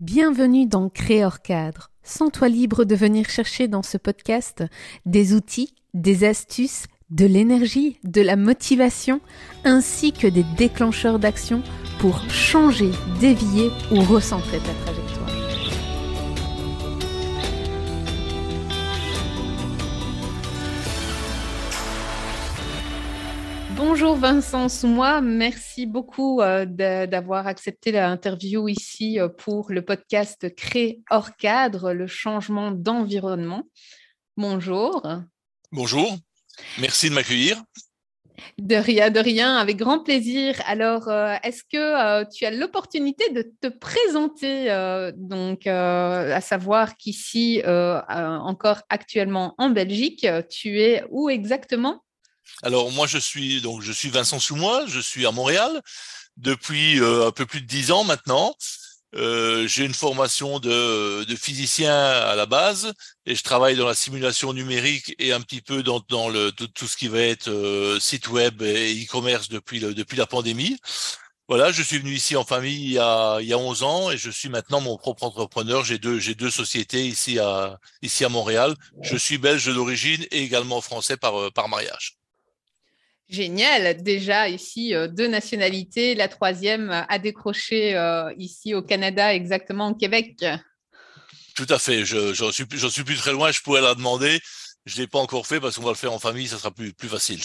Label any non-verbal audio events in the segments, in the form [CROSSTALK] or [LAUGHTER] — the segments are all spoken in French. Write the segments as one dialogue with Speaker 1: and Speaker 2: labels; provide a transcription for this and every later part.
Speaker 1: Bienvenue dans Créor Cadre. Sens-toi libre de venir chercher dans ce podcast des outils, des astuces, de l'énergie, de la motivation, ainsi que des déclencheurs d'action pour changer, dévier ou recentrer ta trajectoire. Bonjour Vincent Soumois, merci beaucoup euh, d'avoir accepté l'interview ici euh, pour le podcast Créer hors cadre, le changement d'environnement. Bonjour.
Speaker 2: Bonjour, merci de m'accueillir.
Speaker 1: De rien, de rien, avec grand plaisir. Alors, euh, est-ce que tu as l'opportunité de te présenter, donc, à savoir qu'ici, encore actuellement en Belgique, tu es où exactement?
Speaker 2: Alors moi je suis donc je suis Vincent Soumois, je suis à Montréal depuis euh, un peu plus de dix ans maintenant. Euh, j'ai une formation de, de, physicien à la base et je travaille dans la simulation numérique et un petit peu dans, dans le, tout, ce qui va être euh, site web et e-commerce depuis, depuis la pandémie. Voilà, je suis venu ici en famille il y a, il y a 11 ans et je suis maintenant mon propre entrepreneur. J'ai deux, deux sociétés ici à, ici à Montréal. Je suis belge d'origine et également français par, par mariage.
Speaker 1: Génial. Déjà, ici, euh, deux nationalités. La troisième a décroché euh, ici au Canada, exactement au Québec.
Speaker 2: Tout à fait. J'en suis, plus très loin. Je pourrais la demander. Je ne l'ai pas encore fait parce qu'on va le faire en famille. Ça sera plus facile.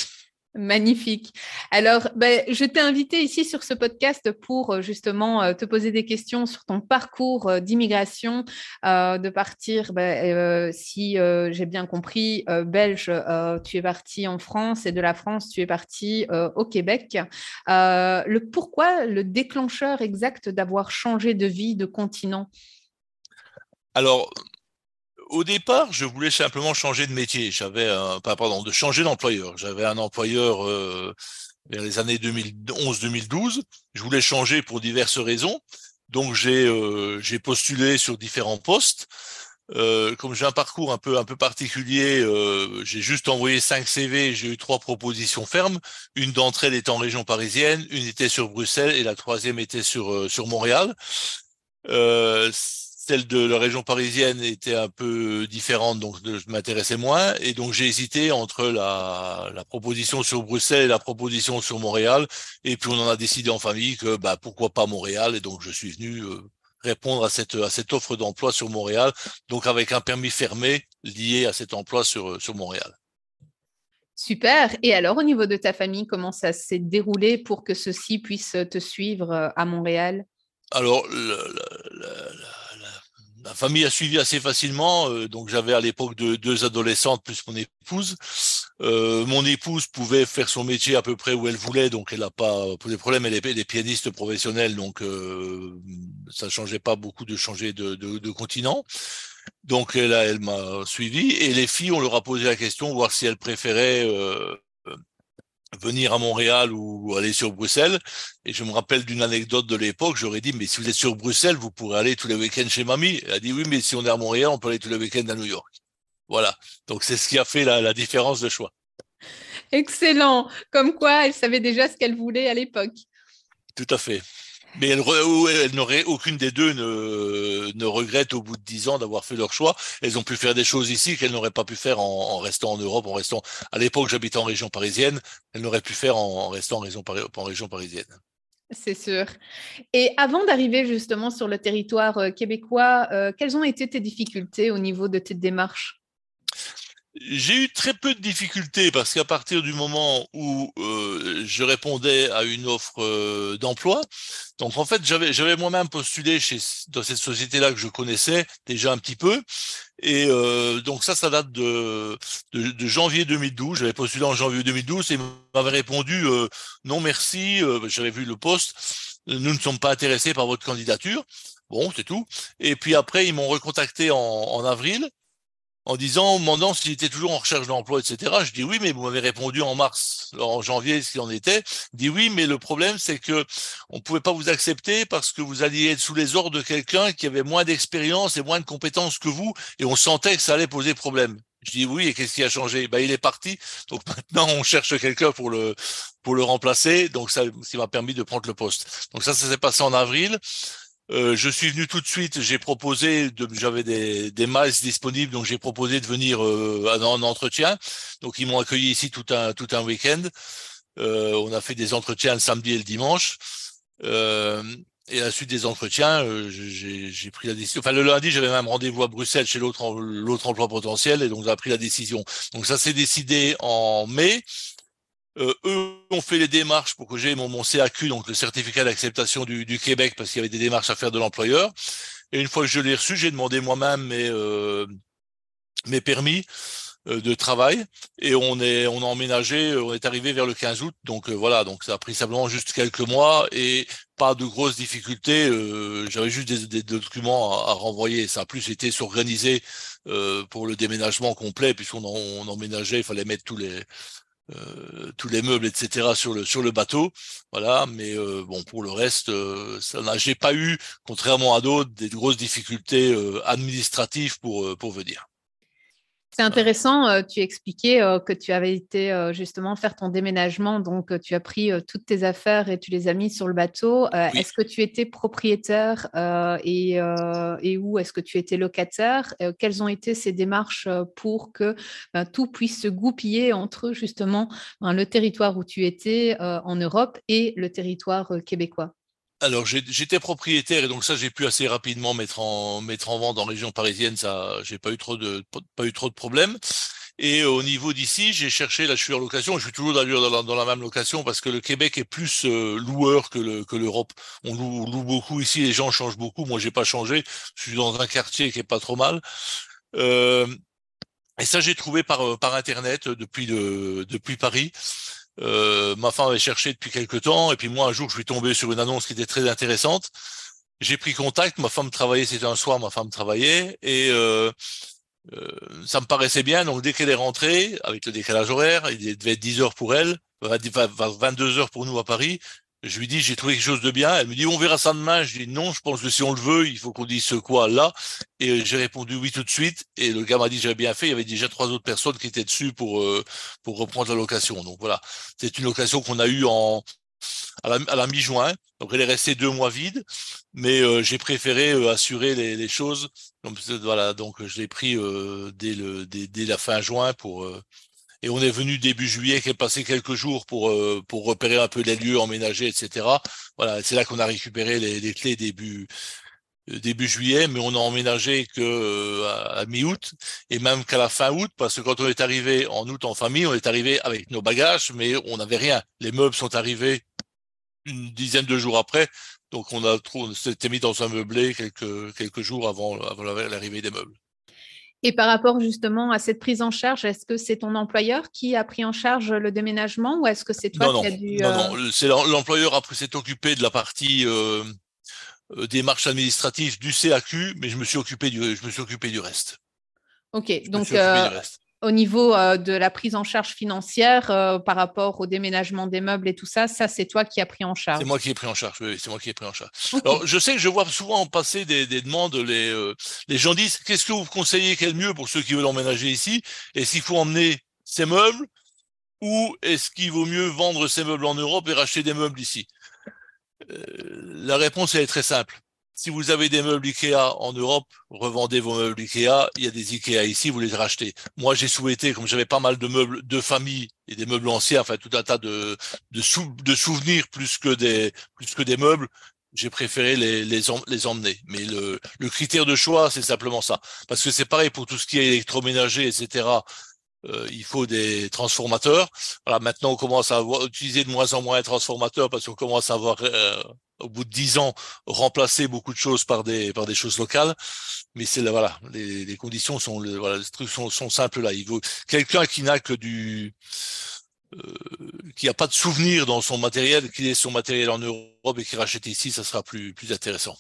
Speaker 1: Magnifique. Alors, ben, je t'ai invité ici sur ce podcast pour euh, justement euh, te poser des questions sur ton parcours euh, d'immigration, de partir, ben, si j'ai bien compris, belge, tu es parti en France et de la France, tu es parti au Québec. le pourquoi, le déclencheur exact d'avoir changé de vie, de continent?
Speaker 2: Alors, au départ, je voulais simplement changer de métier. J'avais un, pardon, de changer d'employeur. J'avais un employeur euh, vers les années 2011-2012. Je voulais changer pour diverses raisons. Donc j'ai euh, postulé sur différents postes. Euh, comme j'ai un parcours un peu un peu particulier, j'ai juste envoyé cinq CV. J'ai eu trois propositions fermes. Une d'entre elles était en région parisienne, une était sur Bruxelles et la troisième était sur sur Montréal. Celle de la région parisienne était un peu différente, donc je m'intéressais moins. Et donc j'ai hésité entre la, la, proposition sur Bruxelles et la proposition sur Montréal. Et puis on en a décidé en famille que bah, pourquoi pas Montréal. Et donc je suis venu euh, répondre à cette, à cette offre d'emploi sur Montréal, donc avec un permis fermé lié à cet emploi sur, sur Montréal.
Speaker 1: Super. Et alors, au niveau de ta famille, comment ça s'est déroulé pour que ceux-ci puissent te suivre euh, à Montréal?
Speaker 2: Alors, le, la famille a suivi assez facilement. Euh, donc j'avais à l'époque de, deux adolescentes plus mon épouse. Euh, mon épouse pouvait faire son métier à peu près où elle voulait, donc elle n'a pas posé de problème. Elle est, pianiste professionnelle, donc euh, ça changeait pas beaucoup de changer de continent. Donc elle, elle m'a suivi. Et les filles, on leur a posé la question, voir si elles préféraient euh, venir à Montréal ou aller sur Bruxelles. Et je me rappelle d'une anecdote de l'époque, j'aurais dit, mais si vous êtes sur Bruxelles, vous pourrez aller tous les week-ends chez mamie. Elle a dit, oui, mais si on est à Montréal, on peut aller tous les week-ends à New York. Voilà. Donc c'est ce qui a fait la, la différence de choix.
Speaker 1: Excellent. Comme quoi, elle savait déjà ce qu'elle voulait à l'époque.
Speaker 2: Tout à fait. Mais elle, n'aurait aucune des deux ne, regrette au bout de dix ans d'avoir fait leur choix. Elles ont pu faire des choses ici qu'elles n'auraient pas pu faire en, restant en Europe, en restant. À l'époque, j'habitais en région parisienne. Elles n'auraient pu faire en, restant en région, en région parisienne.
Speaker 1: C'est sûr. Et avant d'arriver justement sur le territoire euh, québécois, euh, quelles ont été tes difficultés au niveau de tes démarches?
Speaker 2: J'ai eu très peu de difficultés parce qu'à partir du moment où euh, je répondais à une offre euh, d'emploi, donc en fait j'avais j'avais moi-même postulé chez dans cette société-là que je connaissais déjà un petit peu, et euh, donc ça ça date de, de, de janvier 2012. J'avais postulé en janvier 2012 et m'avait répondu non merci, j'avais vu le poste, nous ne sommes pas intéressés par votre candidature. Bon, c'est tout. Et puis après, ils m'ont recontacté en, en avril en disant, demandant s'il était toujours en recherche d'emploi, etc. Je dis oui, mais vous m'avez répondu en mars, en janvier, ce qu'il en était. Il dit oui, mais le problème, c'est que on pouvait pas vous accepter parce que vous alliez être sous les ordres de quelqu'un qui avait moins d'expérience et moins de compétences que vous, et on sentait que ça allait poser problème. Je dis oui, et qu'est-ce qui a changé? Ben il est parti, donc [LAUGHS] maintenant on cherche quelqu'un pour le pour le remplacer. Donc ça, ça m'a permis de prendre le poste. Donc ça, ça s'est passé en avril. Euh, je suis venu tout de suite, j'ai proposé, j'avais des, des miles disponibles, donc j'ai proposé de venir euh, en entretien. Donc ils m'ont accueilli ici tout un tout un week-end. Euh, on a fait des entretiens le samedi et le dimanche. Euh, et à la suite des entretiens, euh, j'ai pris la décision. Enfin, le lundi, j'avais même rendez-vous à Bruxelles chez l'autre l'autre emploi potentiel, et donc j'ai pris la décision. Donc ça s'est décidé en mai. Euh, eux ont fait les démarches pour que j'ai mon, mon, CAQ, donc le certificat d'acceptation du, du, Québec, parce qu'il y avait des démarches à faire de l'employeur. Et une fois que je l'ai reçu, j'ai demandé moi-même mes, euh, mes permis euh, de travail et on est on a emménagé, on est arrivé vers le 15 août. Donc euh, voilà, donc ça a pris simplement juste quelques mois et pas de grosses difficultés. Euh, J'avais juste des, des, documents à, à, renvoyer. Ça a plus été s'organiser pour le déménagement complet puisqu'on on emménageait, il fallait mettre tous les euh, tous les meubles, etc. sur le sur le bateau, voilà. Mais euh, bon, pour le reste, euh, ça j'ai pas eu, contrairement à d'autres, des grosses difficultés administratives pour pour venir.
Speaker 1: C'est intéressant, euh, tu expliquais euh, que tu avais été euh, justement faire ton déménagement, donc tu as pris toutes tes affaires et tu les as mis sur le bateau. Oui. Est-ce que tu étais propriétaire et, et, où est-ce que tu étais locataire? Quelles ont été ces démarches pour que ben, tout puisse se goupiller entre justement ben, le territoire où tu étais en Europe et le territoire québécois?
Speaker 2: Alors j'étais propriétaire et donc ça j'ai pu assez rapidement mettre en mettre en vente en région parisienne. Ça, j'ai pas eu trop de pas eu trop de problèmes. Et au niveau d'ici, j'ai cherché, là je suis en location, je suis toujours dans, dans, la même location parce que le Québec est plus euh, loueur que le que l'Europe. On loue, loue, beaucoup ici, les gens changent beaucoup. Moi j'ai pas changé, je suis dans un quartier qui est pas trop mal. Euh, et ça j'ai trouvé par par internet depuis le depuis Paris. Euh, ma femme avait cherché depuis quelques temps, et puis moi un jour je suis tombé sur une annonce qui était très intéressante. J'ai pris contact, ma femme travaillait, c'était un soir, ma femme travaillait, et euh, euh, ça me paraissait bien. Donc dès qu'elle est rentrée, avec le décalage horaire, il devait être 10 heures pour elle, 22 heures pour nous à Paris. Je lui dis, j'ai trouvé quelque chose de bien. Elle me dit, on verra ça demain. Je dis, non, je pense que si on le veut, il faut qu'on dise ce quoi là. Et j'ai répondu oui tout de suite. Et le gars m'a dit, j'avais bien fait. Il y avait déjà trois autres personnes qui étaient dessus pour, euh, pour reprendre la location. Donc voilà. C'est une location qu'on a eue en, à la, à la mi-juin. Donc elle est restée deux mois vide. Mais euh, j'ai préféré euh, assurer les, les, choses. Donc voilà. Donc je l'ai pris euh, dès le, dès, dès, la fin juin pour, euh, et on est venu début juillet, qui est passé quelques jours pour euh, pour repérer un peu les lieux, emménager, etc. Voilà, c'est là qu'on a récupéré les, clés début euh, début juillet, mais on a emménagé que euh, à, mi-août et même qu'à la fin août, parce que quand on est arrivé en août en famille, on est arrivé avec nos bagages, mais on n'avait rien. Les meubles sont arrivés une dizaine de jours après, donc on a on s'était mis dans un meublé quelques quelques jours avant avant l'arrivée des meubles.
Speaker 1: Et par rapport justement à cette prise en charge, est-ce que c'est ton employeur qui a pris en charge le déménagement ou est-ce que c'est toi
Speaker 2: non,
Speaker 1: qui
Speaker 2: non,
Speaker 1: as dû...
Speaker 2: Non, non, euh, c'est l'employeur après s'est occupé de la partie euh, euh démarches administratives du CAQ, mais je me suis occupé du, je me suis occupé du reste.
Speaker 1: Ok, je donc euh, au niveau euh, de la prise en charge financière euh, par rapport au déménagement des meubles et tout ça, ça c'est toi qui as pris en charge.
Speaker 2: C'est moi qui ai pris en charge. Oui, c'est moi qui ai pris en charge. Okay. Alors je sais que je vois souvent passer des, des demandes. Les, euh, les gens disent qu'est-ce que vous conseillez quel mieux pour ceux qui veulent emménager ici? Est-ce qu'il faut emmener ces meubles ou est-ce qu'il vaut mieux vendre ces meubles en Europe et racheter des meubles ici? La réponse elle est très simple si vous avez des meubles Ikea en Europe, revendez vos meubles Ikea. Il y a des Ikea ici, vous les rachetez. Moi, j'ai souhaité, comme j'avais pas mal de meubles de famille et des meubles anciens, enfin tout un tas de, de, sou, de souvenirs plus que des, meubles, j'ai préféré les, les, em, les, emmener. Mais le, critère de choix, c'est simplement ça. Parce que c'est pareil pour tout ce qui est électroménager, etc. Euh, il faut des transformateurs. Voilà, maintenant on commence à avoir, utiliser de moins en moins de transformateurs parce qu'on commence à avoir euh, au bout de dix ans, remplacer beaucoup de choses par des par des choses locales. Mais c'est là, voilà, les, conditions sont, voilà, les trucs sont, sont simples là. Il vaut quelqu'un qui n'a que du euh, qui n'a pas de souvenir dans son matériel, qui laisse son matériel en Europe et qui rachète ici, ça sera plus plus intéressant.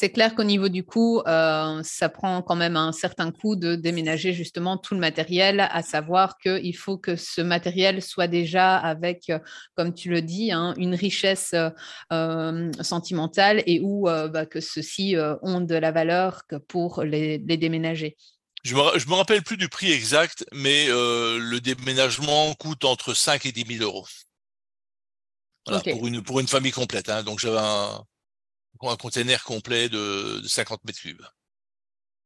Speaker 1: C'est clair qu'au niveau du coût, euh, ça prend quand même un certain coût de déménager justement tout le matériel, à savoir qu'il faut que ce matériel soit déjà avec, euh, comme tu le dis, hein, une richesse euh, sentimentale et où euh, bah, que ceux-ci ont de la valeur que pour les, les déménager.
Speaker 2: Je me, je me rappelle plus du prix exact, mais le déménagement coûte entre 5 et 10 000 euros. Voilà, okay. pour, une, pour une famille complète. Hein. Donc j'avais un, un container complet de, de 50 mètres cubes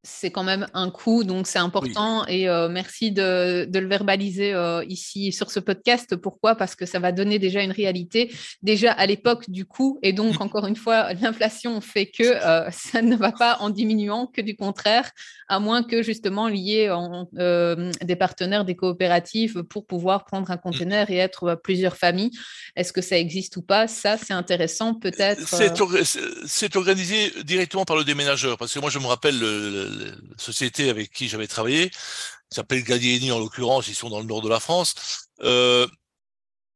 Speaker 1: c'est quand même un coût, donc c'est important. Et euh, merci de, le verbaliser euh, ici sur ce podcast. Pourquoi? Parce que ça va donner déjà une réalité, déjà à l'époque du coût. Et donc, encore une fois, l'inflation fait que euh, ça ne va pas en diminuant, que du contraire, à moins que justement lié en, des partenaires, des coopératives pour pouvoir prendre un conteneur et être plusieurs familles. Est-ce que ça existe ou pas? Ça, c'est intéressant peut-être.
Speaker 2: C'est organisé directement par le déménageur, parce que moi, je me rappelle le société avec qui j'avais travaillé, qui s'appelle Gallieni en l'occurrence, ils sont dans le nord de la France, euh,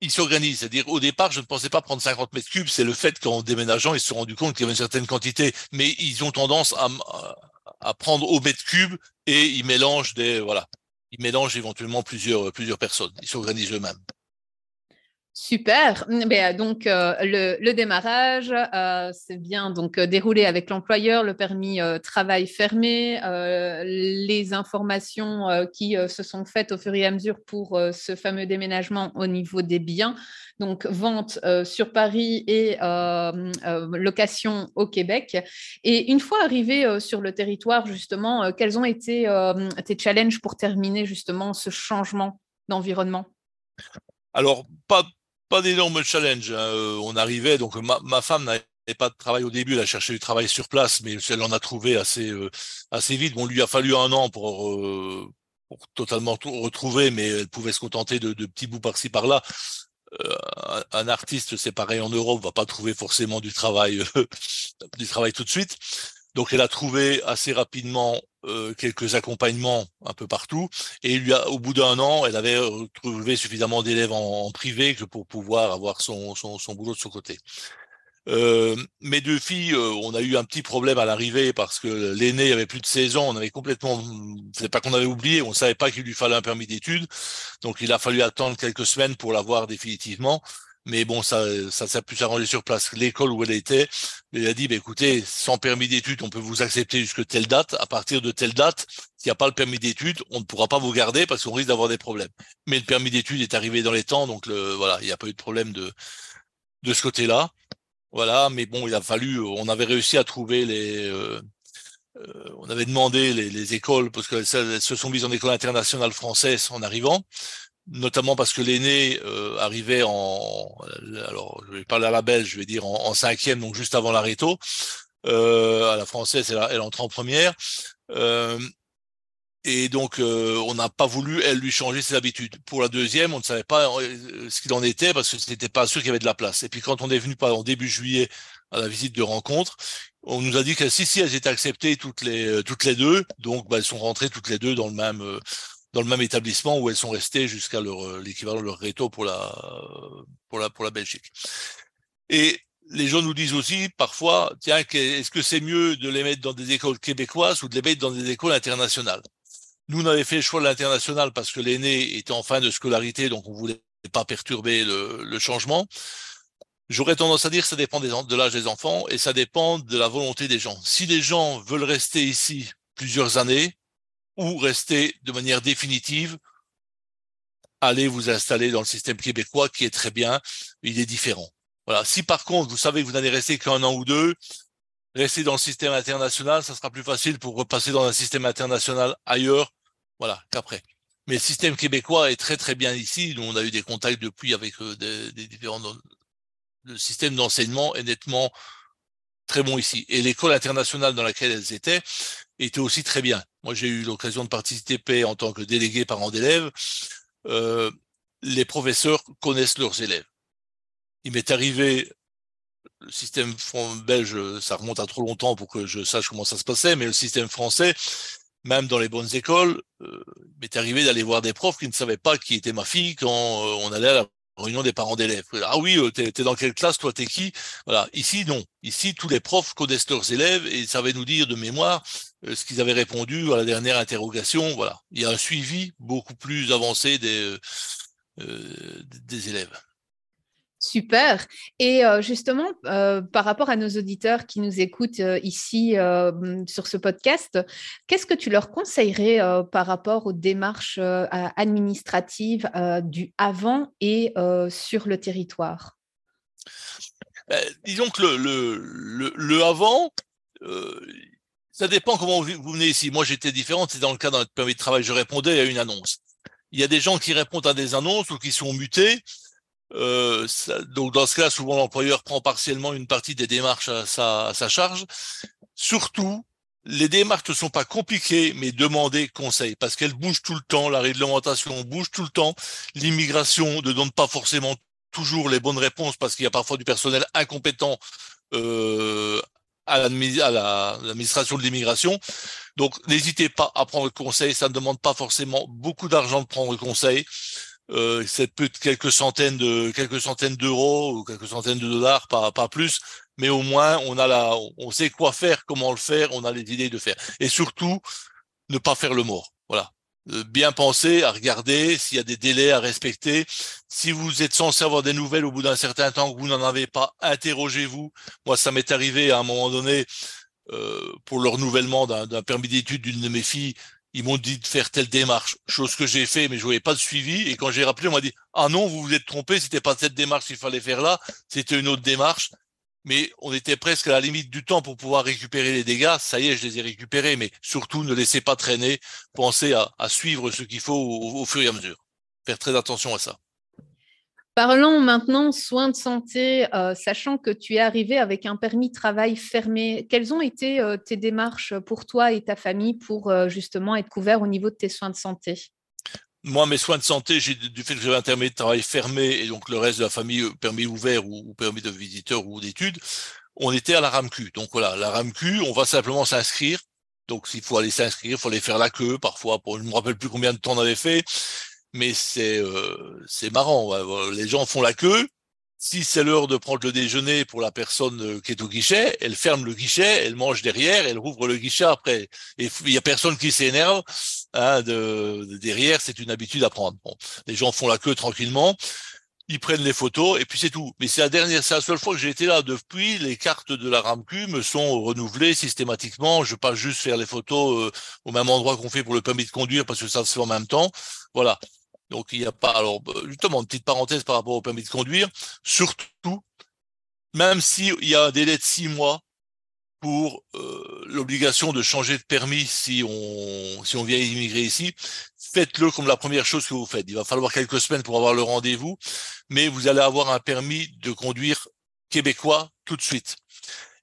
Speaker 2: ils s'organisent. C'est-à-dire, au départ, je ne pensais pas prendre 50 mètres cubes. C'est le fait qu'en déménageant, ils se sont rendus compte qu'il y avait une certaine quantité. Mais ils ont tendance à, prendre au mètre cube et ils mélangent des, voilà. Ils mélangent éventuellement plusieurs personnes. Ils s'organisent eux-mêmes.
Speaker 1: Super. Ben, donc, euh, le, démarrage euh, c'est bien donc euh, déroulé avec l'employeur, le permis travail fermé, les informations qui se sont faites au fur et à mesure pour ce fameux déménagement au niveau des biens. Donc, vente sur Paris et location au Québec. Et une fois arrivé sur le territoire, justement, quels ont été tes challenges pour terminer justement ce changement d'environnement?
Speaker 2: Alors, pas, pas d'énormes challenge. Hein. Euh, on arrivait, donc ma, femme n'avait pas de travail au début, elle a cherché du travail sur place, mais elle en a trouvé assez, euh, assez vite. Bon, lui a fallu un an pour, euh, pour totalement retrouver, mais elle pouvait se contenter de, de petits bouts par-ci par-là. un artiste, c'est pareil en Europe, va pas trouver forcément du travail, [LAUGHS] du travail tout de suite. Donc elle a trouvé assez rapidement euh, quelques accompagnements un peu partout. Et lui a, au bout d'un an, elle avait trouvé suffisamment d'élèves en, privé que pour pouvoir avoir son, son, son boulot de son côté. Euh, mes deux filles, euh, on a eu un petit problème à l'arrivée parce que l'aîné avait plus de 16 ans, on avait complètement, c'est pas qu'on avait oublié, on savait pas qu'il lui fallait un permis d'études, donc il a fallu attendre quelques semaines pour l'avoir définitivement. Mais bon, ça, ça s'est pu s'arranger sur place. L'école où elle était, elle a dit, bah, écoutez, sans permis d'études, on peut vous accepter jusque telle date. À partir de telle date, s'il n'y a pas le permis d'études, on ne pourra pas vous garder parce qu'on risque d'avoir des problèmes. Mais le permis d'études est arrivé dans les temps, donc voilà, il n'y a pas eu de problème de, de ce côté-là. Voilà, mais bon, il a fallu, on avait réussi à trouver les, euh, euh, on avait demandé les, les écoles parce qu'elles se sont mises en école internationale française en arrivant notamment parce que l'aîné euh, arrivait en, alors je vais parler à la belge, je vais dire en, cinquième, donc juste avant la réto. Euh, à la française, elle, elle entre en première. Euh, et donc, euh, on n'a pas voulu, elle, lui changer ses habitudes. Pour la deuxième, on ne savait pas ce qu'il en était parce que c'était pas sûr qu'il y avait de la place. Et puis, quand on est venu en début juillet à la visite de rencontre, on nous a dit que si, si, elles étaient acceptées toutes les, toutes les deux. Donc, bah, elles sont rentrées toutes les deux dans le même, dans le même établissement où elles sont restées jusqu'à euh, l'équivalent de leur réto pour la pour la pour la Belgique. Et les gens nous disent aussi parfois, tiens, est-ce que c'est mieux de les mettre dans des écoles québécoises ou de les mettre dans des écoles internationales? Nous, on avait fait le choix de l'international parce que l'aîné était en fin de scolarité, donc on voulait pas perturber le, le changement. J'aurais tendance à dire que ça dépend de l'âge des enfants et ça dépend de la volonté des gens. Si les gens veulent rester ici plusieurs années, ou rester de manière définitive, allez vous installer dans le système québécois qui est très bien, il est différent. Voilà. Si par contre vous savez que vous n'allez rester qu'un an ou deux, rester dans le système international, ça sera plus facile pour repasser dans un système international ailleurs, voilà, qu'après. Mais le système québécois est très très bien ici. Nous, on a eu des contacts depuis avec euh, des, des, différents. Le système d'enseignement est nettement très bon ici. Et l'école internationale dans laquelle elles étaient était aussi très bien. Moi, j'ai eu l'occasion de participer en tant que délégué parent d'élèves. Euh, les professeurs connaissent leurs élèves. Il m'est arrivé, le système belge, ça remonte à trop longtemps pour que je sache comment ça se passait, mais le système français, même dans les bonnes écoles, euh, il m'est arrivé d'aller voir des profs qui ne savaient pas qui était ma fille quand euh, on allait à la réunion des parents d'élèves. Ah oui, euh, t'es es dans quelle classe, toi t'es qui? Voilà. Ici, non. Ici, tous les profs connaissent leurs élèves et savaient nous dire de mémoire ce qu'ils avaient répondu à la dernière interrogation. Voilà. Il y a un suivi beaucoup plus avancé des, euh, des élèves.
Speaker 1: Super. Et euh, justement, euh, par rapport à nos auditeurs qui nous écoutent euh, ici sur ce podcast, qu'est-ce que tu leur conseillerais par rapport aux démarches administratives du avant et sur le territoire?
Speaker 2: Ben, Disons que le, le, le, avant, euh, ça dépend comment vous, venez ici. Moi, j'étais différent. C'est dans le cas d'un permis de travail, je répondais à une annonce. Il y a des gens qui répondent à des annonces ou qui sont mutés. Euh, donc dans ce cas, souvent l'employeur prend partiellement une partie des démarches à sa, à sa charge. Surtout, les démarches ne sont pas compliquées, mais demandez conseil, parce qu'elles bougent tout le temps, la réglementation bouge tout le temps, l'immigration ne donne pas forcément toujours les bonnes réponses, parce qu'il y a parfois du personnel incompétent euh, à l'administration de l'immigration. Donc n'hésitez pas à prendre conseil, ça ne demande pas forcément beaucoup d'argent de prendre conseil. Euh, c'est peut être quelques centaines de quelques centaines d'euros ou quelques centaines de dollars, pas, pas plus, mais au moins on a la, on sait quoi faire, comment le faire, on a les idées de faire. Et surtout, ne pas faire le mort. Voilà. Euh, bien penser à regarder s'il y a des délais à respecter. Si vous êtes censé avoir des nouvelles au bout d'un certain temps que vous n'en avez pas, interrogez-vous. Moi, ça m'est arrivé à un moment donné euh, pour le renouvellement d'un permis d'études d'une de mes filles ils m'ont dit de faire telle démarche, chose que j'ai fait, mais je voyais pas de suivi. Et quand j'ai rappelé, on m'a dit ah non, vous vous êtes trompé, c'était pas cette démarche qu'il fallait faire là, c'était une autre démarche. Mais on était presque à la limite du temps pour pouvoir récupérer les dégâts. Ça y est, je les ai récupérés, mais surtout ne laissez pas traîner. Pensez à, suivre ce qu'il faut au fur et à mesure. Faire très attention à ça.
Speaker 1: Parlons maintenant soins de santé, euh, sachant que tu es arrivé avec un permis de travail fermé. Quelles ont été euh, tes démarches pour toi et ta famille pour euh, justement être couvert au niveau de tes soins de santé?
Speaker 2: Moi, mes soins de santé, j'ai du fait que j'avais un permis de travail fermé et donc le reste de la famille, permis ouvert ou, permis de visiteur ou d'études, on était à la RAMQ. Donc voilà, la RAMQ, on va simplement s'inscrire. Donc s'il faut aller s'inscrire, il faut aller faire la queue parfois. Pour, je ne me rappelle plus combien de temps on avait fait mais c'est euh, c'est marrant. Les gens font la queue. Si c'est l'heure de prendre le déjeuner pour la personne euh, qui est au guichet, elle ferme le guichet, elle mange derrière, elle rouvre le guichet après. Et il y a personne qui s'énerve. Hein, de, derrière, c'est une habitude à prendre. Bon, les gens font la queue tranquillement ils prennent les photos et puis c'est tout. Mais c'est la dernière, c'est la seule fois que j'ai été là. Depuis, les cartes de la RAMQ me sont renouvelées systématiquement. Je pas juste faire les photos euh, au même endroit qu'on fait pour le permis de conduire parce que ça se fait en même temps. Voilà. Donc il n'y a pas. Alors bah, justement, une petite parenthèse par rapport au permis de conduire. Surtout, même s'il y a un délai de six mois pour euh, l'obligation de changer de permis si on si on vient immigrer ici, faites-le comme la première chose que vous faites. Il va falloir quelques semaines pour avoir le rendez-vous, mais vous allez avoir un permis de conduire québécois tout de suite.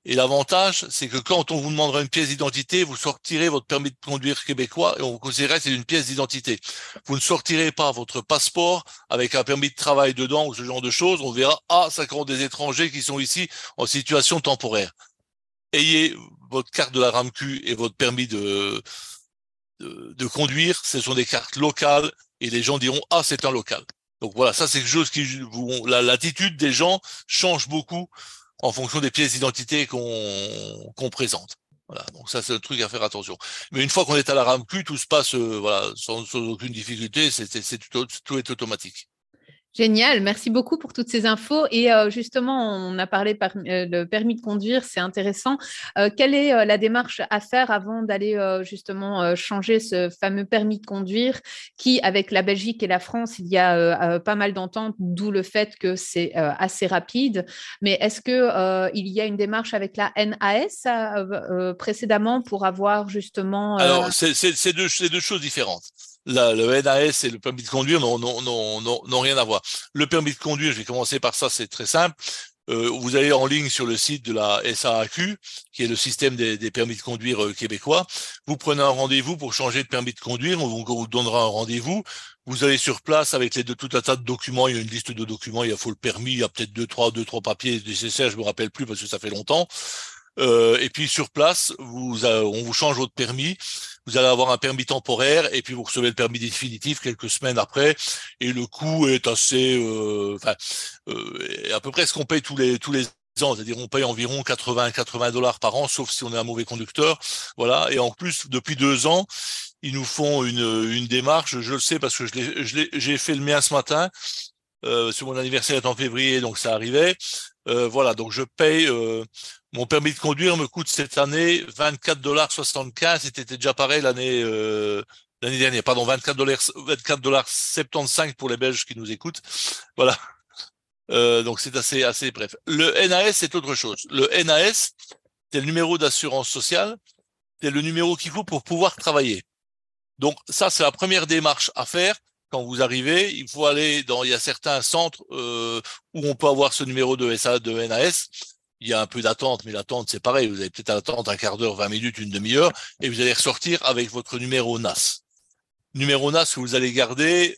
Speaker 2: Et l'avantage, c'est que quand on vous demandera une pièce d'identité, vous sortirez votre permis de conduire québécois et on considérera que c'est une pièce d'identité. Vous ne sortirez pas votre passeport avec un permis de travail dedans ou ce genre de choses. On verra, ah, ça compte des étrangers qui sont ici en situation temporaire. Ayez votre carte de la RAMQ et votre permis de, de, conduire. Ce sont des cartes locales et les gens diront, ah, c'est un local. Donc voilà, ça c'est quelque chose qui, l'attitude des gens change beaucoup en fonction des pièces d'identité qu'on présente. Voilà, donc ça c'est un truc à faire attention. Mais une fois qu'on est à la RAMQ, tout se passe euh, voilà sans, sans, aucune difficulté, c'est tout est automatique.
Speaker 1: Génial, merci beaucoup pour toutes ces infos. Et euh, justement, on a parlé par, euh, permis de conduire, c'est intéressant. Euh, quelle est la démarche à faire avant d'aller justement changer ce fameux permis de conduire qui, avec la Belgique et la France, il y a pas mal d'ententes, d'où le fait que c'est assez rapide. Mais est-ce que il y a une démarche avec la NAS précédemment pour avoir justement
Speaker 2: Alors, c'est deux choses différentes le NAS et le permis de conduire n'ont rien à voir. Le permis de conduire, je vais commencer par ça, c'est très simple. Euh, vous allez en ligne sur le site de la SAAQ, qui est le système des, des permis de conduire euh, québécois. Vous prenez un rendez-vous pour changer de permis de conduire. On vous, donnera un rendez-vous. Vous allez sur place avec les deux, tout un tas de documents. Il y a une liste de documents. Il y a faut le permis. Il y a peut-être deux, trois, deux, trois papiers nécessaires. Je me rappelle plus parce que ça fait longtemps. Euh, et puis sur place, vous, on vous change votre permis. Vous allez avoir un permis temporaire et puis vous recevez le permis définitif quelques semaines après. Et le coût est assez, euh, enfin, euh, à peu près ce qu'on paye tous les tous les c'est-à-dire on paye environ 80 80 dollars par an, sauf si on est un mauvais conducteur. Voilà. Et en plus, depuis deux ans, ils nous font une, une démarche. Je le sais parce que je j'ai fait le mien ce matin. Euh, sur mon anniversaire est en février, donc ça arrivait. Euh, voilà, donc je paye euh, mon permis de conduire me coûte cette année 24 dollars 75. C'était déjà pareil l'année euh, l'année dernière. Pardon, 24 dollars 24 dollars 75 pour les Belges qui nous écoutent. Voilà. Euh, donc c'est assez, assez bref. Le NAS, c'est autre chose. Le NAS, c'est le numéro d'assurance sociale, c'est le numéro qu'il faut pour pouvoir travailler. Donc ça, c'est la première démarche à faire. Quand vous arrivez, il faut aller dans, il y a certains centres euh, où on peut avoir ce numéro de SA, de NAS. Il y a un peu d'attente, mais l'attente, c'est pareil. Vous avez peut-être attendre un quart d'heure, 20 minutes, une demi-heure, et vous allez ressortir avec votre numéro NAS. Numéro NAS que vous allez garder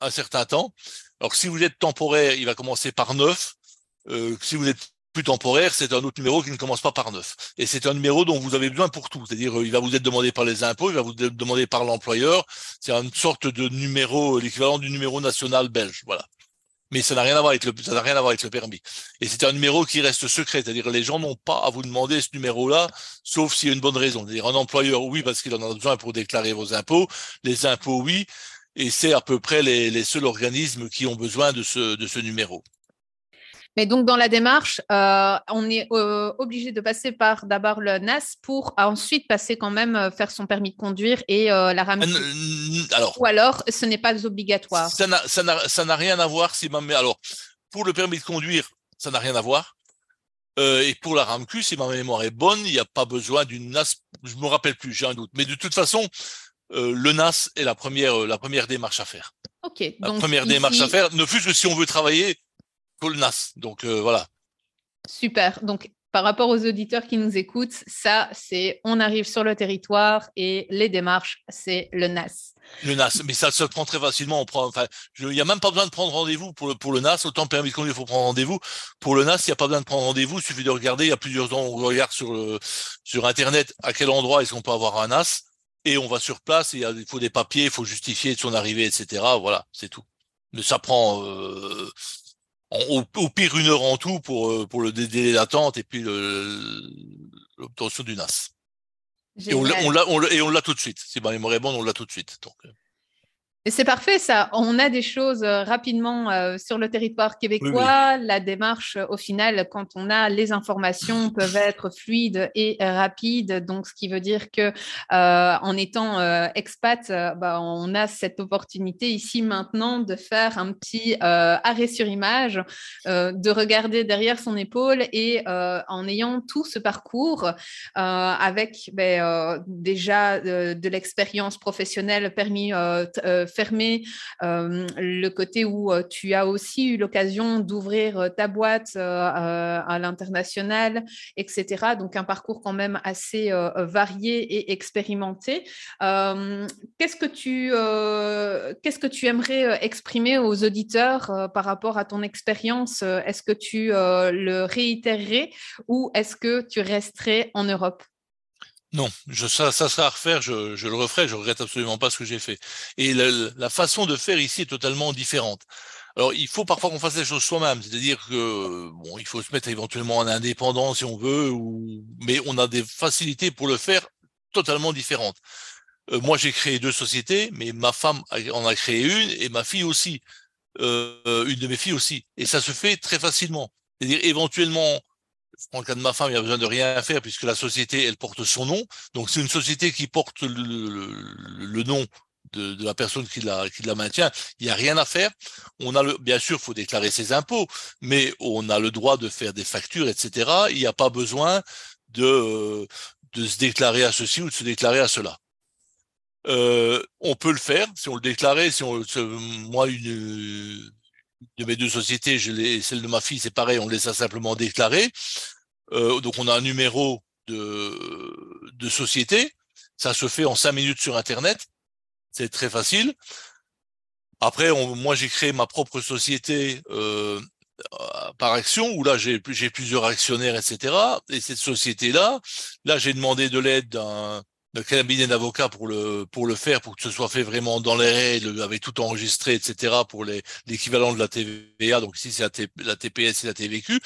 Speaker 2: un certain temps. Alors, si vous êtes temporaire, il va commencer par 9. Euh, si vous êtes plus temporaire, c'est un autre numéro qui ne commence pas par 9. Et c'est un numéro dont vous avez besoin pour tout. C'est-à-dire, il va vous être demandé par les impôts, il va vous être demandé par l'employeur. C'est une sorte de numéro, l'équivalent du numéro national belge. Voilà. Mais ça n'a rien à voir avec le, permis. Et c'est un numéro qui reste secret. C'est-à-dire, les gens n'ont pas à vous demander ce numéro-là, sauf s'il y a une bonne raison. C'est-à-dire, un employeur, oui, parce qu'il en a besoin pour déclarer vos impôts. Les impôts, oui. Et c'est à peu près les, seuls organismes qui ont besoin de ce numéro.
Speaker 1: Mais donc, dans la démarche, euh, on est euh, obligé de passer par d'abord le NAS pour ensuite passer quand même euh, faire son permis de conduire et la RAM. Alors, Ou alors, ce n'est pas obligatoire.
Speaker 2: Ça n'a rien à voir si ma Alors, pour le permis de conduire, ça n'a rien à voir. et pour la RAMQ, si ma mémoire est bonne, il n'y a pas besoin d'une NAS. Je me rappelle plus, j'ai un doute. Mais de toute façon, le NAS est la première, la première démarche à faire.
Speaker 1: Ok.
Speaker 2: La première démarche à faire, ne fût-ce que si on veut travailler NAS. Donc euh, voilà.
Speaker 1: Super. Donc par rapport aux auditeurs qui nous écoutent, ça, c'est on arrive sur le territoire et les démarches, c'est le NAS.
Speaker 2: Le NAS, mais ça se prend très facilement. On prend, enfin, il n'y a même pas besoin de prendre rendez-vous pour le, pour le NAS. Autant permis de conduire, il faut prendre rendez-vous. Pour le NAS, il n'y a pas besoin de prendre rendez-vous. Il suffit de regarder. Il y a plusieurs ans, on regarde sur le, sur Internet à quel endroit est-ce qu'on peut avoir un NAS. Et on va sur place. il, il faut des papiers, il faut justifier de son arrivée, etc. Voilà, c'est tout. Mais ça prend, euh, au, pire une heure en tout pour, euh, pour le délai d'attente et puis l'obtention du NAS. Et on l'a tout de suite. Si ma mémoire est bonne, on l'a tout de suite. Donc, euh.
Speaker 1: C'est parfait, ça. On a des choses euh, rapidement euh, sur le territoire québécois. La démarche, au final, quand on a les informations, peuvent être fluides et rapides. Donc, ce qui veut dire que, euh, en étant expat, bah, on a cette opportunité ici maintenant de faire un petit arrêt sur image, de regarder derrière son épaule et en ayant tout ce parcours avec ben, déjà de l'expérience professionnelle permis fermé, euh, le côté où euh, tu as aussi eu l'occasion d'ouvrir euh, ta boîte à l'international, etc. Donc un parcours quand même assez varié et expérimenté. qu'est-ce que tu qu'est-ce que tu aimerais exprimer aux auditeurs par rapport à ton expérience? Est-ce que tu le réitérerais ou est-ce que tu resterais en Europe?
Speaker 2: Non, je, ça, ça sera à refaire, je, je, le referai, je regrette absolument pas ce que j'ai fait. Et la, la, façon de faire ici est totalement différente. Alors, il faut parfois qu'on fasse les choses soi-même, c'est-à-dire que bon, il faut se mettre éventuellement en indépendant si on veut, ou mais on a des facilités pour le faire totalement différentes. Euh, moi, j'ai créé deux sociétés, mais ma femme en a créé une et ma fille aussi, euh, une de mes filles aussi, et ça se fait très facilement. C'est-à-dire éventuellement en cas de ma femme, il n'y a besoin de rien faire puisque la société, elle porte son nom. Donc c'est une société qui porte le, nom de, la personne qui la, qui la maintient. Il n'y a rien à faire. On a le, bien sûr, il faut déclarer ses impôts, mais on a le droit de faire des factures, etc. Il n'y a pas besoin de, de se déclarer à ceci ou de se déclarer à cela. Euh, on peut le faire si on le déclarait. Si on, moi, une, de mes deux sociétés, je celle de ma fille, c'est pareil, on les a simplement déclarées. Euh, donc on a un numéro de, société. Ça se fait en cinq minutes sur Internet. C'est très facile. Après, moi, j'ai créé ma propre société euh, par action, où là, j'ai plusieurs actionnaires, etc. Et cette société-là, là, j'ai demandé de l'aide d'un de cabinet d'avocat pour le pour le faire, pour que ce soit fait vraiment dans les règles, avec tout enregistré, etc. pour l'équivalent de la TVA. Donc ici c'est la, TPS et la TVQ.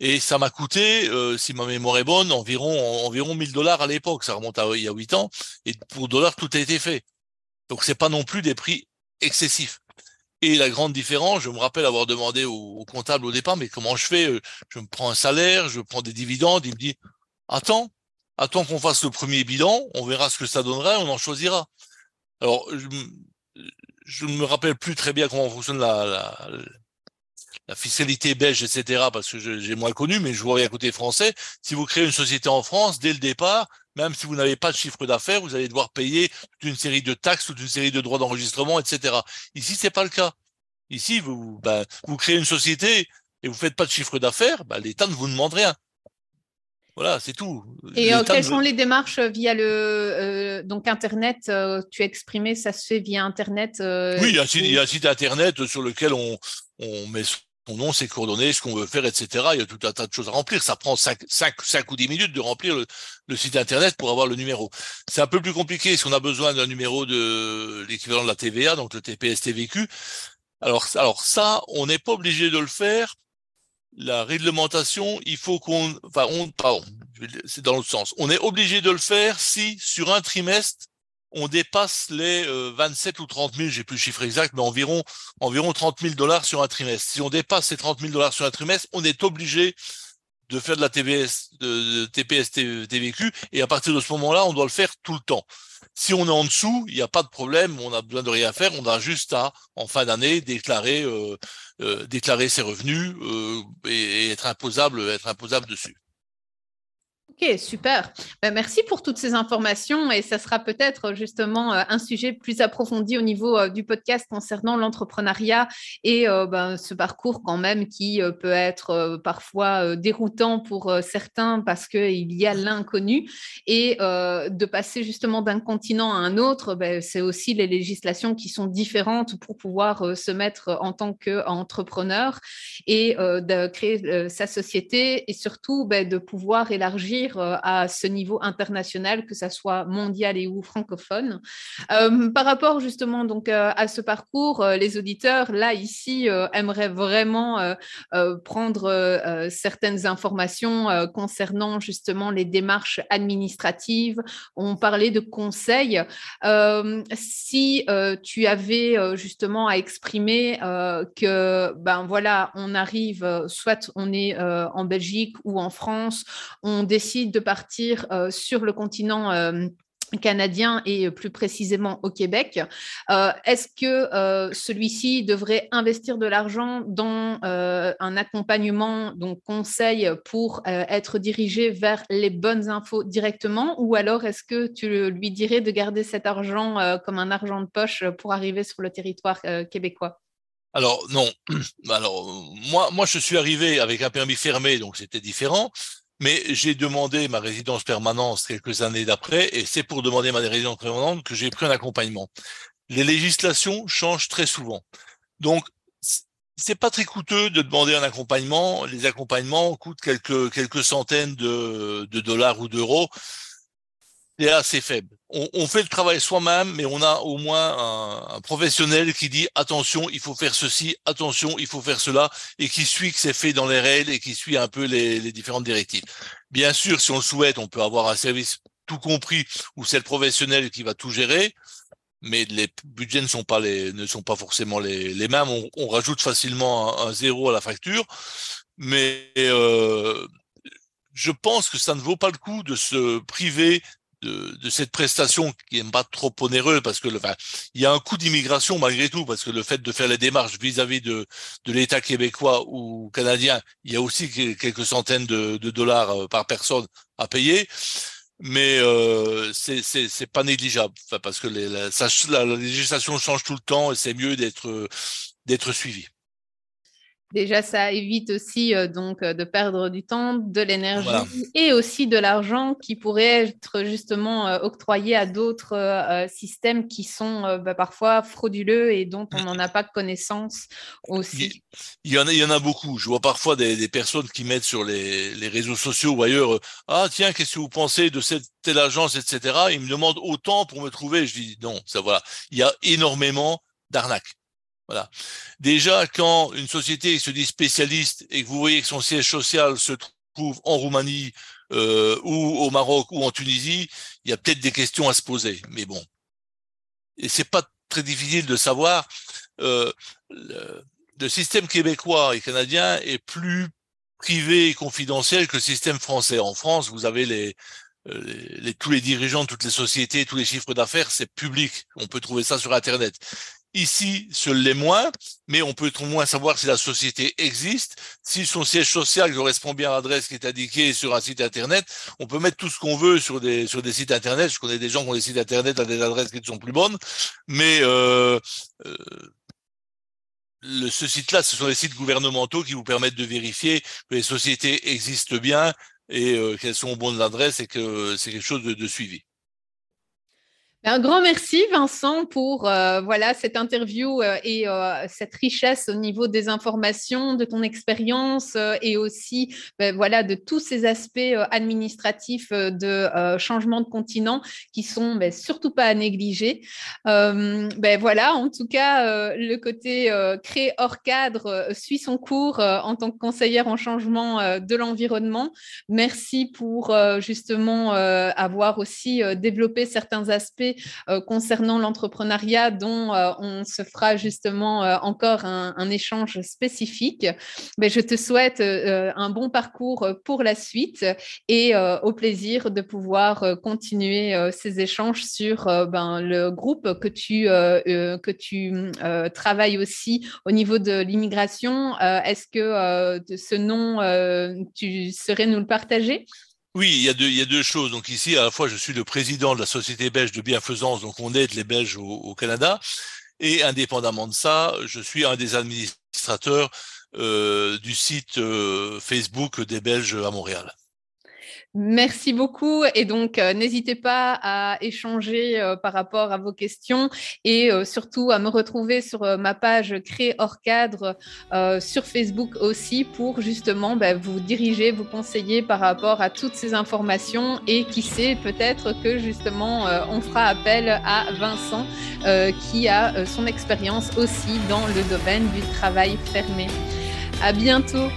Speaker 2: Et ça m'a coûté, euh, si ma mémoire est bonne, environ environ 1000 dollars à l'époque. Ça remonte à il y a 8 ans. Et pour dollars, tout a été fait. Donc c'est pas non plus des prix excessifs. Et la grande différence, je me rappelle avoir demandé au, au comptable au départ, mais comment je fais? Je me prends un salaire, je prends des dividendes. Il me dit, attends, attends qu'on fasse le premier bilan, on verra ce que ça donnerait, on en choisira. Alors, je, ne me rappelle plus très bien comment fonctionne la, fiscalité belge, etc., parce que j'ai moins connu, mais je vois rien côté français. Si vous créez une société en France, dès le départ, même si vous n'avez pas de chiffre d'affaires, vous allez devoir payer toute une série de taxes, toute une série de droits d'enregistrement, etc. Ici, c'est pas le cas. Ici, vous, ben, vous créez une société et vous faites pas de chiffre d'affaires, ben, l'État ne vous demande rien. Voilà, c'est tout.
Speaker 1: Et euh, quelles sont les démarches via le euh, donc Internet euh, Tu as exprimé, ça se fait via Internet
Speaker 2: Oui, il y, a un site, Internet sur lequel on, on met son nom, ses coordonnées, ce qu'on veut faire, etc. Il y a tout un tas de choses à remplir. Ça prend 5, 5, ou 10 minutes de remplir le, site Internet pour avoir le numéro. C'est un peu plus compliqué si on a besoin d'un numéro de l'équivalent de la TVA, donc le TPS-TVQ. Alors, alors ça, on n'est pas obligé de le faire la réglementation, il faut qu'on, enfin, on, pardon, c'est dans l'autre sens. On est obligé de le faire si sur un trimestre on dépasse les 27 euh, ou 30 000, j'ai plus le chiffre exact, mais environ environ 30 000 dollars sur un trimestre. Si on dépasse ces 30 000 dollars sur un trimestre, on est obligé de faire de la TVS, de, TPS TVQ, et à partir de ce moment-là, on doit le faire tout le temps. Si on est en dessous, il n'y a pas de problème, on a besoin de rien faire, on a juste à, en fin d'année, déclarer, euh, euh, déclarer ses revenus euh, et, et, être imposable, être imposable dessus.
Speaker 1: Super. Ben, merci pour toutes ces informations et ça sera peut-être justement euh, un sujet plus approfondi au niveau euh, du podcast concernant l'entrepreneuriat et euh, ben, ce parcours quand même qui peut être parfois déroutant pour certains parce qu'il y a l'inconnu et de passer justement d'un continent à un autre, ben, c'est aussi les législations qui sont différentes pour pouvoir se mettre en tant qu'entrepreneur et de créer sa société et surtout de pouvoir élargir euh, à ce niveau international, que ça soit mondial et ou francophone. Euh, par rapport justement donc euh, à ce parcours, les auditeurs là ici aimeraient vraiment prendre certaines informations concernant justement les démarches administratives. On parlait de conseils. si tu avais justement à exprimer que ben voilà, on arrive, soit on est en Belgique ou en France, on décide de partir euh, sur le continent euh, canadien et plus précisément au Québec. Euh, est-ce que celui-ci devrait investir de l'argent dans un accompagnement, donc conseil pour être dirigé vers les bonnes infos directement? Ou alors est-ce que tu lui dirais de garder cet argent comme un argent de poche pour arriver sur le territoire québécois?
Speaker 2: Alors non, [CLEARS THROAT] alors moi moi je suis arrivé avec un permis fermé donc c'était différent. Mais j'ai demandé ma résidence permanente quelques années d'après, et c'est pour demander ma résidence permanente que j'ai pris un accompagnement. Les législations changent très souvent. Donc, c'est pas très coûteux de demander un accompagnement. Les accompagnements coûtent quelques, quelques centaines de, de dollars ou d'euros c'est assez faible. On, fait le travail soi-même, mais on a au moins un, professionnel qui dit attention, il faut faire ceci, attention, il faut faire cela, et qui suit que c'est fait dans les règles et qui suit un peu les, différentes directives. Bien sûr, si on le souhaite, on peut avoir un service tout compris où c'est le professionnel qui va tout gérer, mais les budgets ne sont pas les ne sont pas forcément les, les mêmes. On, rajoute facilement un, zéro à la facture, mais euh, je pense que ça ne vaut pas le coup de se priver de, cette prestation qui n'est pas trop onéreuse parce que enfin, il y a un coût d'immigration malgré tout parce que le fait de faire les démarches vis-à-vis de, de l'État québécois ou canadien, il y a aussi quelques centaines de, dollars euh, par personne à payer. Mais euh, c'est pas négligeable parce que la, la législation change tout le temps et c'est mieux d'être d'être suivi.
Speaker 1: Déjà, ça évite aussi euh, donc euh, de perdre du temps, de l'énergie et aussi de l'argent qui pourrait être justement euh, octroyé à d'autres systèmes qui sont bah, parfois frauduleux et dont on n'en a pas connaissance aussi.
Speaker 2: Il y, en a, il y en a beaucoup. Je vois parfois des, personnes qui mettent sur les, les, réseaux sociaux ou ailleurs Ah, tiens, qu'est-ce que vous pensez de cette telle agence, etc. Ils me demandent autant pour me trouver. Je dis non, ça voilà. Il y a énormément d'arnaques. Voilà. Déjà, quand une société se dit spécialiste et que vous voyez que son siège social se trouve en Roumanie euh, ou au Maroc ou en Tunisie, il y a peut-être des questions à se poser. Mais bon, et c'est pas très difficile de savoir. Euh, le, système québécois et canadien est plus privé et confidentiel que le système français. En France, vous avez euh, tous les dirigeants, toutes les sociétés, tous les chiffres d'affaires, c'est public. On peut trouver ça sur Internet. Ici, ce l'est moins, mais on peut au moins savoir si la société existe, si son siège social correspond bien à l'adresse qui est indiquée sur un site internet. On peut mettre tout ce qu'on veut sur des sur des sites internet. Je connais des gens qui ont des sites internet à des adresses qui ne sont plus bonnes, mais euh, euh, ce site-là, ce sont les sites gouvernementaux qui vous permettent de vérifier que les sociétés existent bien et euh, qu'elles sont aux bonnes adresses et que c'est quelque chose de suivi.
Speaker 1: Un grand merci Vincent pour euh, voilà cette interview euh, et euh, cette richesse au niveau des informations, de ton expérience et aussi ben, voilà de tous ces aspects administratifs de changement de continent qui sont ben, surtout pas à négliger. ben voilà, en tout cas le côté créé hors cadre suit son cours en tant que conseillère en changement de l'environnement. Merci pour justement avoir aussi développé certains aspects euh, concernant l'entrepreneuriat dont euh, on se fera justement euh, encore un, échange spécifique. Mais je te souhaite un bon parcours pour la suite et au plaisir de pouvoir continuer ces échanges sur ben, le groupe que tu, que tu travailles aussi au niveau de l'immigration. Est-ce que ce nom, tu serais nous le partager?
Speaker 2: Oui, il y, a deux, choses. Donc ici, à la fois, je suis le président de la Société belge de bienfaisance, donc on aide les Belges au, Canada. Et indépendamment de ça, je suis un des administrateurs euh, du site euh, Facebook des Belges à Montréal.
Speaker 1: Merci beaucoup. Et donc, euh, n'hésitez pas à échanger euh, par rapport à vos questions et euh, surtout à me retrouver sur ma page Créer hors cadre sur Facebook aussi pour justement bah, vous diriger, vous conseiller par rapport à toutes ces informations. Et qui sait, peut-être que justement, on fera appel à Vincent qui a son expérience aussi dans le domaine du travail fermé. À bientôt.